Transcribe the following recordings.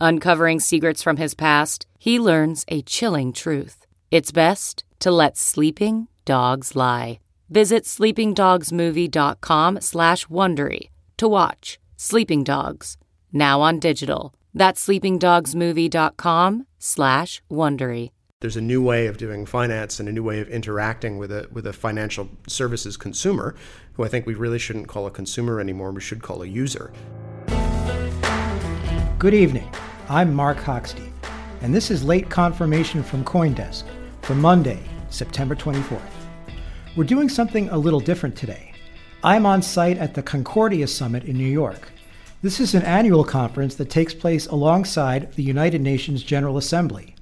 Uncovering secrets from his past, he learns a chilling truth. It's best to let sleeping dogs lie. Visit sleepingdogsmovie.com slash Wondery to watch Sleeping Dogs, now on digital. That's sleepingdogsmovie.com slash Wondery. There's a new way of doing finance and a new way of interacting with a with a financial services consumer, who I think we really shouldn't call a consumer anymore. We should call a user. Good evening. I'm Marc Hochstein, and this is late confirmation from Coindesk for Monday, September 24th. We're doing something a little different today. I'm on site at the Concordia Summit in New York. This is an annual conference that takes place alongside the United Nations General Assembly.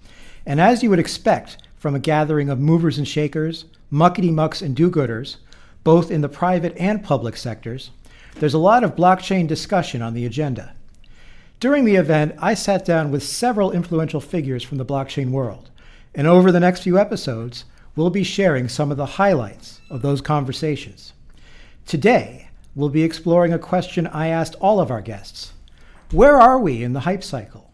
And as you would expect from a gathering of movers and shakers, muckety mucks and do gooders, both in the private and public sectors, there's a lot of blockchain discussion on the agenda. During the event, I sat down with several influential figures from the blockchain world. And over the next few episodes, we'll be sharing some of the highlights of those conversations. Today, we'll be exploring a question I asked all of our guests Where are we in the hype cycle?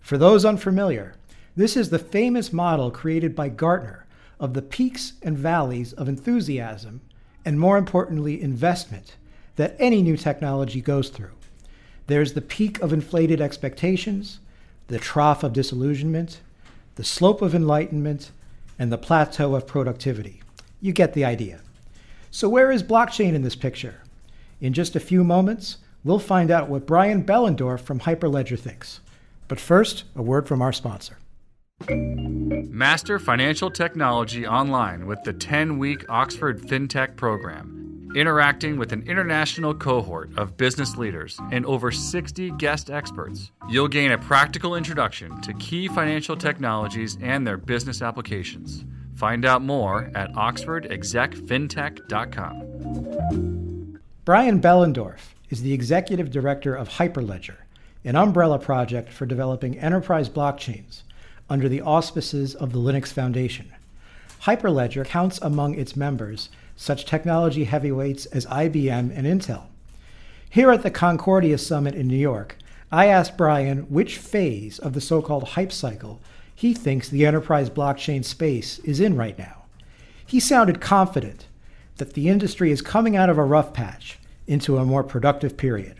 For those unfamiliar, this is the famous model created by Gartner of the peaks and valleys of enthusiasm and, more importantly, investment that any new technology goes through. There's the peak of inflated expectations, the trough of disillusionment, the slope of enlightenment, and the plateau of productivity. You get the idea. So, where is blockchain in this picture? In just a few moments, we'll find out what Brian Behlendorf from Hyperledger thinks. But first, a word from our sponsor. Master Financial Technology online with the 10 week Oxford FinTech program, interacting with an international cohort of business leaders and over 60 guest experts. You'll gain a practical introduction to key financial technologies and their business applications. Find out more at oxfordexecfintech.com. Brian Behlendorf is the executive director of Hyperledger, an umbrella project for developing enterprise blockchains under the auspices of the Linux Foundation. Hyperledger counts among its members such technology heavyweights as IBM and Intel. Here at the Concordia Summit in New York, I asked Brian which phase of the so called hype cycle he thinks the enterprise blockchain space is in right now. He sounded confident that the industry is coming out of a rough patch into a more productive period.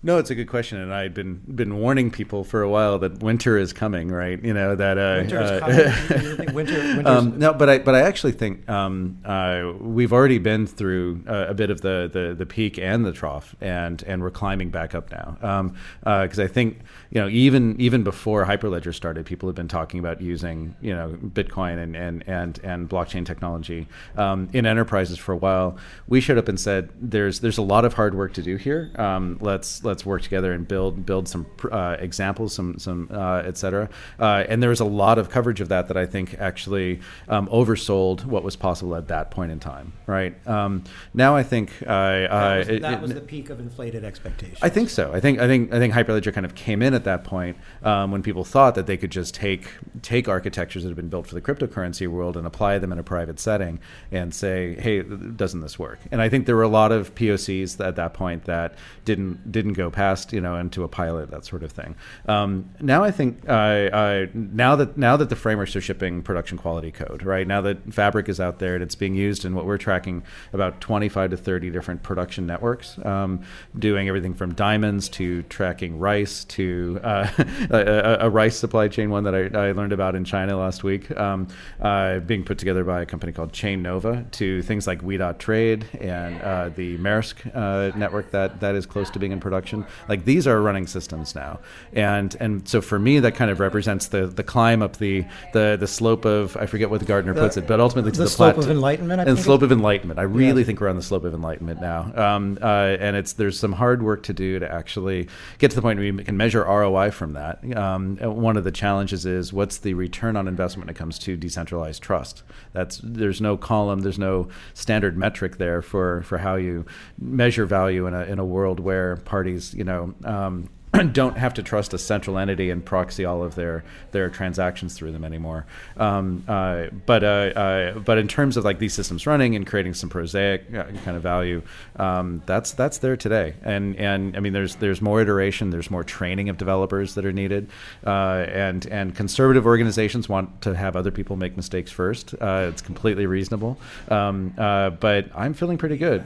No, it's a good question, and I've been been warning people for a while that winter is coming, right? You know that uh, winter is uh, coming. winter, um, no, but I but I actually think um, uh, we've already been through uh, a bit of the, the the peak and the trough, and and we're climbing back up now. Because um, uh, I think you know even even before Hyperledger started, people have been talking about using you know Bitcoin and and and, and blockchain technology um, in enterprises for a while. We showed up and said, "There's there's a lot of hard work to do here. Um, let's let's work together and build build some uh, examples, some some uh, etc. Uh, and there was a lot of coverage of that that I think actually um, oversold what was possible at that point in time. Right um, now, I think that was, that it, was the peak of inflated expectations. I think so. I think I think I think Hyperledger kind of came in at that point um, when people thought that they could just take take architectures that have been built for the cryptocurrency world and apply them in a private setting and say, hey, doesn't this work? And I think there were a lot of POCs at that point that didn't didn't go past, you know, into a pilot, that sort of thing. Um, now I think uh, now that now that the frameworks are shipping production quality code, right? Now that Fabric is out there and it's being used in what we're tracking about 25 to 30 different production networks, um, doing everything from diamonds to tracking rice to uh, a, a, rice supply chain one that I, I, learned about in China last week, um, uh, being put together by a company called Chain Nova to things like We Trade and uh, the Maersk uh, network that that is close to being in production. Like these are running systems now, and and so for me that kind of represents the the climb up the the the slope of I forget what the Gartner the, puts it, but ultimately to the, the slope of enlightenment. I and slope of enlightenment. I really yeah. think we're on the slope of enlightenment now, um, uh, and it's there's some hard work to do to actually get to the point where we can measure ROI from that. Um, one of the challenges is what's the return on investment when it comes to decentralized trust. That's there's no column, there's no standard metric there for for how you measure value in a in a world where parties, you know, um, don't have to trust a central entity and proxy all of their their transactions through them anymore. Um, uh, but uh, uh, but in terms of like these systems running and creating some prosaic uh, kind of value, um, that's that's there today. And and I mean, there's there's more iteration, there's more training of developers that are needed, uh, and and conservative organizations want to have other people make mistakes first. Uh, it's completely reasonable. Um, but I'm feeling pretty good.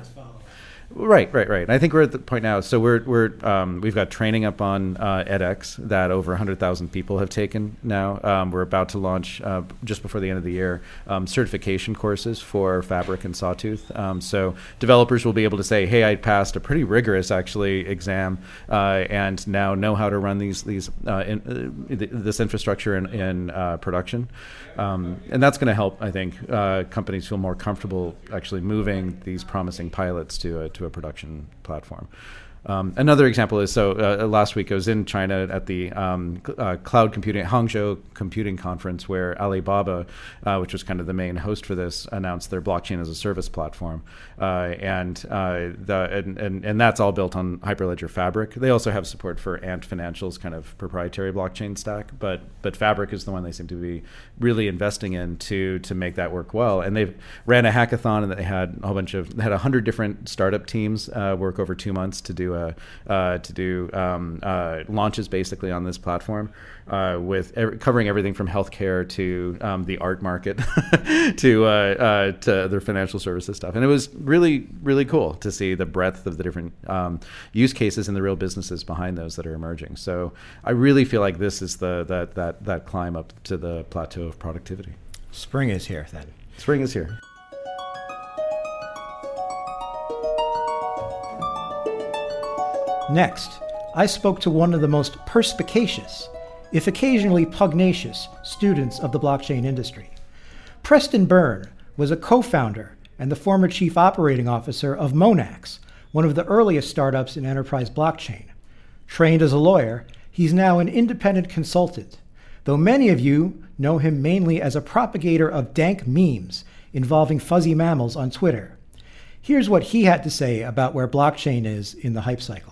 Right, right, right. I think we're at the point now. So we're we're um, we've got training up on uh, edX that over hundred thousand people have taken now. Um, we're about to launch uh, just before the end of the year um, certification courses for Fabric and Sawtooth. Um, so developers will be able to say, "Hey, I passed a pretty rigorous actually exam, uh, and now know how to run these these uh, in, uh, this infrastructure in, in uh, production." Um, and that's going to help, I think, companies feel more comfortable actually moving these promising pilots to a, a production platform. Um, another example is so uh, last week I was in China at the um, uh, cloud computing Hangzhou computing conference where Alibaba, uh, which was kind of the main host for this, announced their blockchain as a service platform, uh, and uh, the and, and, and that's all built on Hyperledger Fabric. They also have support for Ant Financial's kind of proprietary blockchain stack, but but Fabric is the one they seem to be really investing in to to make that work well. And they ran a hackathon and they had a whole bunch of had hundred different startup teams uh, work over two months to do uh, uh, to do um, uh, launches basically on this platform uh, with ev- covering everything from healthcare to um, the art market to uh, to their financial services stuff. And it was really really cool to see the breadth of the different um, use cases and the real businesses behind those that are emerging. So I really feel like this is the that that that climb up to the plateau of productivity. Spring is here then. Spring is here. Next, I spoke to one of the most perspicacious, if occasionally pugnacious, students of the blockchain industry. Preston Byrne was a co founder and the former chief operating officer of Monax, one of the earliest startups in enterprise blockchain. Trained as a lawyer, he's now an independent consultant, though many of you know him mainly as a propagator of dank memes involving fuzzy mammals on Twitter. Here's what he had to say about where blockchain is in the hype cycle.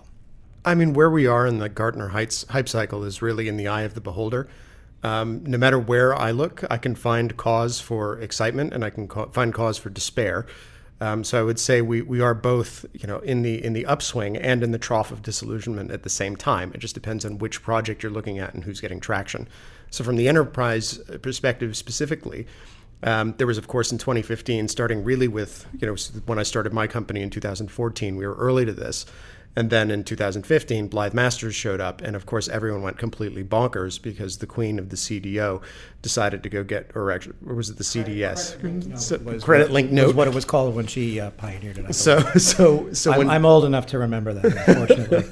I mean, where we are in the Gartner Heights hype cycle is really in the eye of the beholder. Um, no matter where I look, I can find cause for excitement and I can ca- find cause for despair. Um, so I would say we, we are both, you know, in the in the upswing and in the trough of disillusionment at the same time. It just depends on which project you're looking at and who's getting traction. So from the enterprise perspective specifically, um, there was, of course, in 2015, starting really with, you know, when I started my company in 2014, we were early to this. And then in 2015, Blythe Masters showed up, and of course, everyone went completely bonkers because the queen of the CDO decided to go get, or actually, or was it the CDS? Credit, no, so, was, credit link note. Was what it was called when she uh, pioneered it. So, so, so I'm, when, I'm old enough to remember that, unfortunately.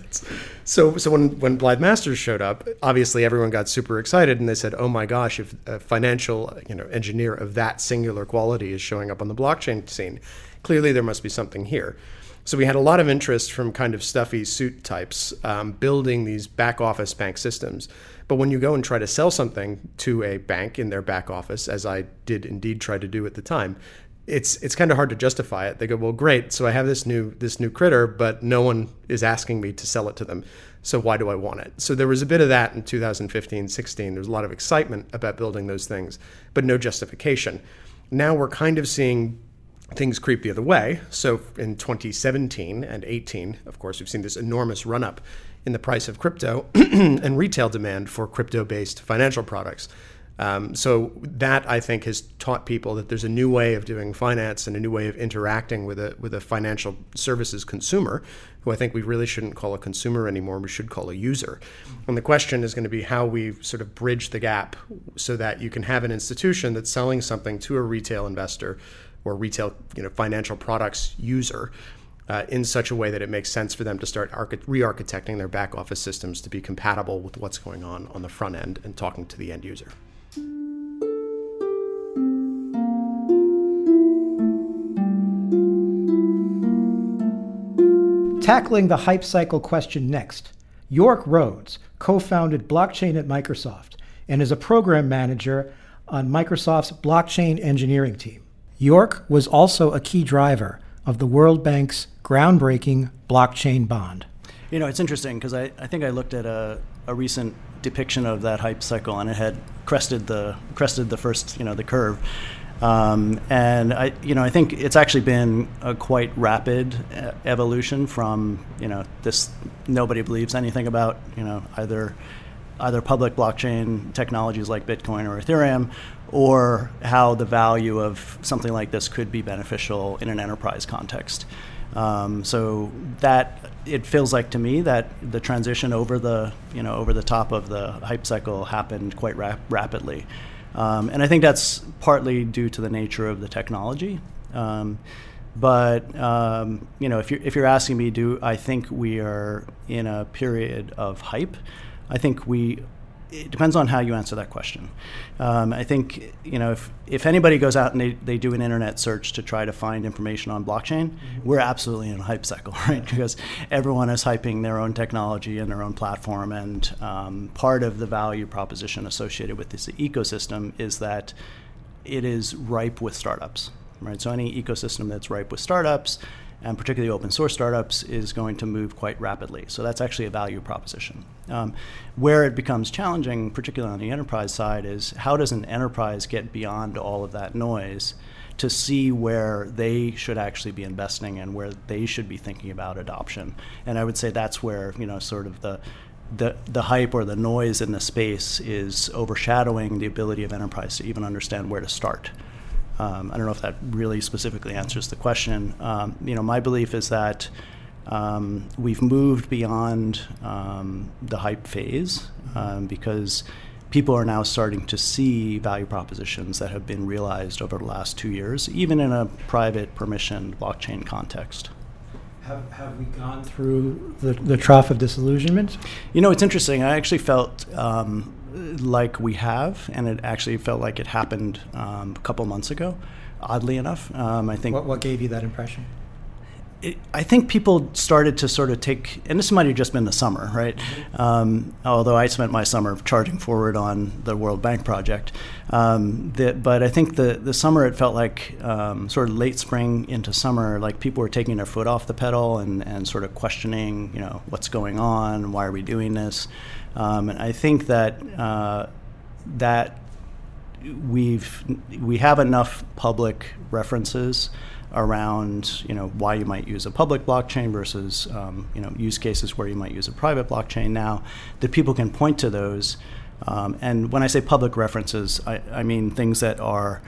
so, so when when Blythe Masters showed up, obviously everyone got super excited, and they said, "Oh my gosh, if a financial, you know, engineer of that singular quality is showing up on the blockchain scene, clearly there must be something here." So we had a lot of interest from kind of stuffy suit types um, building these back office bank systems. But when you go and try to sell something to a bank in their back office, as I did indeed try to do at the time, it's it's kind of hard to justify it. They go, well, great. So I have this new this new critter, but no one is asking me to sell it to them. So why do I want it? So there was a bit of that in 2015, 16. There was a lot of excitement about building those things, but no justification. Now we're kind of seeing things creep the other way. So in 2017 and 18, of course, we've seen this enormous run up in the price of crypto and retail demand for crypto based financial products. Um, so that I think has taught people that there's a new way of doing finance and a new way of interacting with a with a financial services consumer, who I think we really shouldn't call a consumer anymore. We should call a user. And the question is going to be how we sort of bridge the gap so that you can have an institution that's selling something to a retail investor or retail you know financial products user. Uh, in such a way that it makes sense for them to start re-architecting their back office systems to be compatible with what's going on on the front end and talking to the end user. Tackling the hype cycle question next, Yorke Rhodes co founded blockchain at Microsoft and is a program manager on Microsoft's blockchain engineering team. Yorke was also a key driver of the World Bank's groundbreaking blockchain bond. You know, it's interesting because I, I think I looked at a, a recent depiction of that hype cycle and it had crested the crested the first you know the curve um, and I, you know, I think it's actually been a quite rapid evolution from, you know, this nobody believes anything about, you know, either either public blockchain technologies like Bitcoin or Ethereum, or how the value of something like this could be beneficial in an enterprise context. Um, so that it feels like to me that the transition over the you know over the top of the hype cycle happened quite rap- rapidly. Um, and I think that's partly due to the nature of the technology. Um, but um, you know, if you're if you're asking me, do I think we are in a period of hype? I think we it depends on how you answer that question. Um, I think you know if if anybody goes out and they, they do an internet search to try to find information on blockchain, mm-hmm. we're absolutely in a hype cycle, right? because everyone is hyping their own technology and their own platform, and um, part of the value proposition associated with this ecosystem is that it is ripe with startups, right? So any ecosystem that's ripe with startups and particularly open source startups, is going to move quite rapidly. So that's actually a value proposition. Um, where it becomes challenging, particularly on the enterprise side, is how does an enterprise get beyond all of that noise to see where they should actually be investing and where they should be thinking about adoption? And I would say that's where you know sort of the the, the hype or the noise in the space is overshadowing the ability of enterprise to even understand where to start. Um, I don't know if that really specifically answers the question. Um, you know, my belief is that um, we've moved beyond um, the hype phase um, because people are now starting to see value propositions that have been realized over the last two years, even in a private permissioned blockchain context. Have, have we gone through the, the trough of disillusionment? You know, it's interesting. I actually felt um, like we have, and it actually felt like it happened um, a couple months ago. Oddly enough, um, I think. What, what gave you that impression? It, I think people started to sort of take, and this might have just been the summer, right? Mm-hmm. Um, although I spent my summer charging forward on the World Bank project, um, the, but I think the the summer it felt like um, sort of late spring into summer, like people were taking their foot off the pedal and and sort of questioning, you know, what's going on, why are we doing this? Um, and I think that uh, that we've we have enough public references around you know why you might use a public blockchain versus um, you know use cases where you might use a private blockchain now that people can point to those um, and when I say public references I, I mean things that are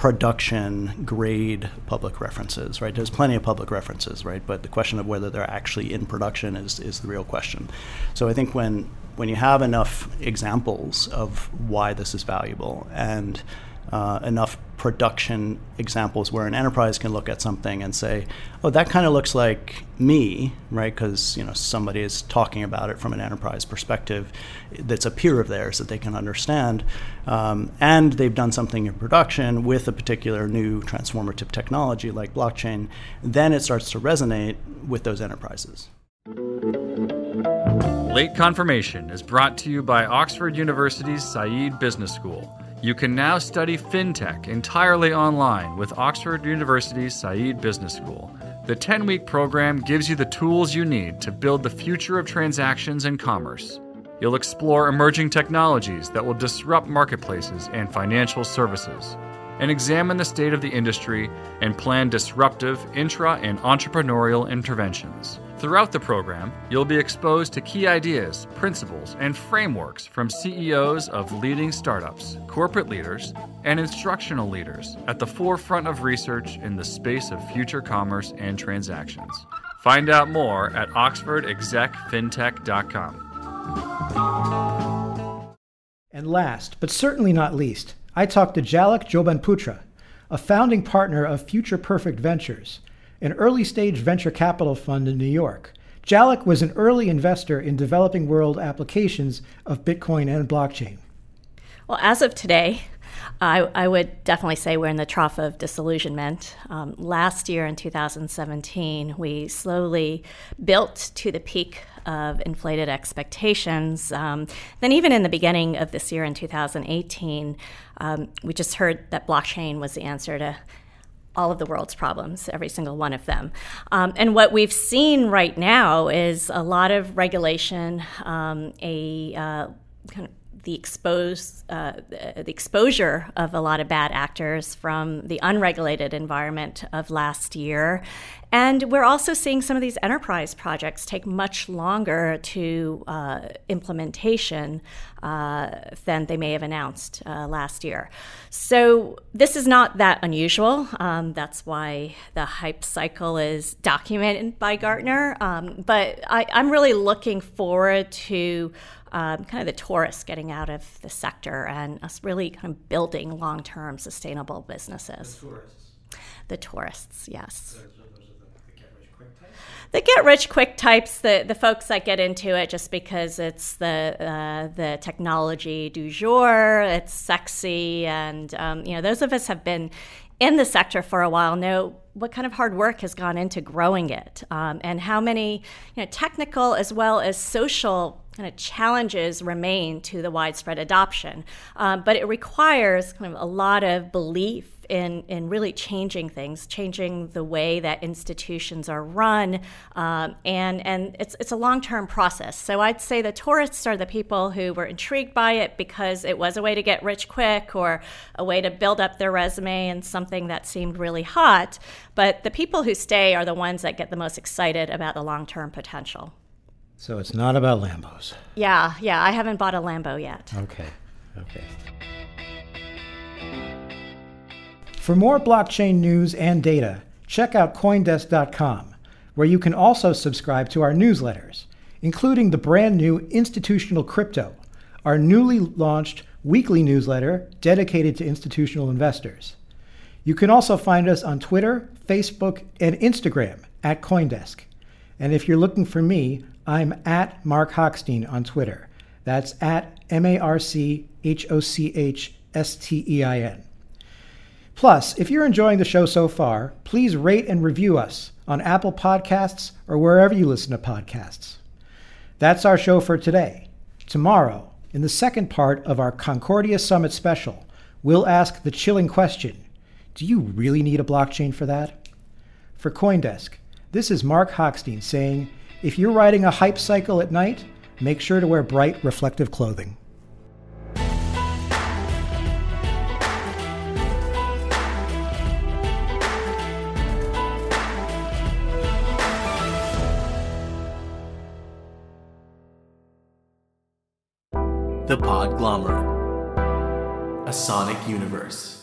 production grade public references, right? There's plenty of public references, right? But the question of whether they're actually in production is, is the real question. So I think when when you have enough examples of why this is valuable and uh, enough production examples where an enterprise can look at something and say, "Oh, that kind of looks like me," right? Because you know somebody is talking about it from an enterprise perspective that's a peer of theirs that they can understand, um, and they've done something in production with a particular new transformative technology like blockchain. Then it starts to resonate with those enterprises. Late Confirmation is brought to you by Oxford University's Said Business School. You can now study fintech entirely online with Oxford University's Said Business School. The 10 week program gives you the tools you need to build the future of transactions and commerce. You'll explore emerging technologies that will disrupt marketplaces and financial services. And examine the state of the industry and plan disruptive intra and entrepreneurial interventions. Throughout the program, you'll be exposed to key ideas, principles, and frameworks from CEOs of leading startups, corporate leaders, and instructional leaders at the forefront of research in the space of future commerce and transactions. Find out more at oxfordexecfintech.com. And last, but certainly not least, I talked to Jalak Jobanputra, a founding partner of Future Perfect Ventures, an early stage venture capital fund in New York. Jalak was an early investor in developing world applications of Bitcoin and blockchain. Well, as of today, I, I, would definitely say we're in the trough of disillusionment. Um, last year in 2017, we slowly built to the peak of inflated expectations. Um, then, even in the beginning of this year in 2018, um, we just heard that blockchain was the answer to all of the world's problems, every single one of them. Um, and what we've seen right now is a lot of regulation, um, a uh, kind of the expose uh, the exposure of a lot of bad actors from the unregulated environment of last year, and we're also seeing some of these enterprise projects take much longer to uh, implementation uh, than they may have announced uh, last year. So this is not that unusual. Um, that's why the hype cycle is documented by Gartner. Um, but I, I'm really looking forward to um, kind of the tourists getting out of the sector and us really kind of building long term sustainable businesses. The tourists. The tourists, yes. The get rich quick types, the, the folks that get into it just because it's the uh, the technology du jour, it's sexy, and um, you know those of us have been in the sector for a while know what kind of hard work has gone into growing it um, and how many you know, technical as well as social kind of challenges remain to the widespread adoption. Um, but it requires kind of a lot of belief in, in really changing things, changing the way that institutions are run, um, and and it's it's a long term process. So I'd say the tourists are the people who were intrigued by it because it was a way to get rich quick or a way to build up their resume and something that seemed really hot. But the people who stay are the ones that get the most excited about the long term potential. So it's not about Lambos. Yeah, yeah. I haven't bought a Lambo yet. Okay, okay. For more blockchain news and data, check out Coindesk.com, where you can also subscribe to our newsletters, including the brand new Institutional Crypto, our newly launched weekly newsletter dedicated to institutional investors. You can also find us on Twitter, Facebook, and Instagram at Coindesk. And if you're looking for me, I'm at Marc Hochstein on Twitter. That's at M A R C H O C H S T E I N. Plus, if you're enjoying the show so far, please rate and review us on Apple Podcasts or wherever you listen to podcasts. That's our show for today. Tomorrow, in the second part of our Concordia Summit special, we'll ask the chilling question Do you really need a blockchain for that? For Coindesk, this is Marc Hochstein saying if you're riding a hype cycle at night, make sure to wear bright, reflective clothing. The Podglomerate, a sonic universe.